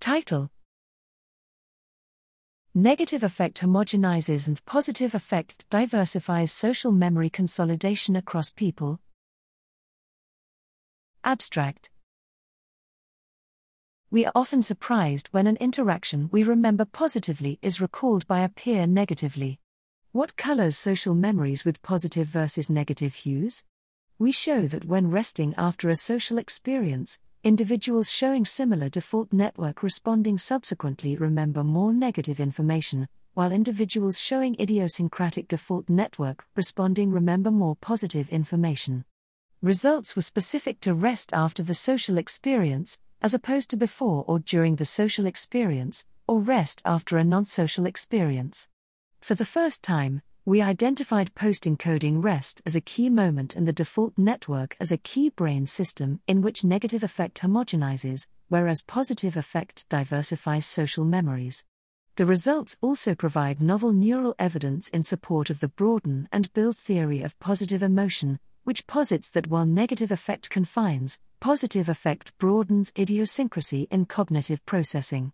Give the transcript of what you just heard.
Title Negative affect homogenizes and positive affect diversifies social memory consolidation across people. Abstract We are often surprised when an interaction we remember positively is recalled by a peer negatively. What colors social memories with positive versus negative hues? We show that when resting after a social experience, individuals showing similar default network responding subsequently remember more negative information, while individuals showing idiosyncratic default network responding remember more positive information. Results were specific to rest after the social experience, as opposed to before or during the social experience, or rest after a non social experience. For the first time, we identified post encoding rest as a key moment and the default network as a key brain system in which negative affect homogenizes, whereas positive affect diversifies social memories. The results also provide novel neural evidence in support of the broaden and build theory of positive emotion, which posits that while negative affect confines, positive affect broadens idiosyncrasy in cognitive processing.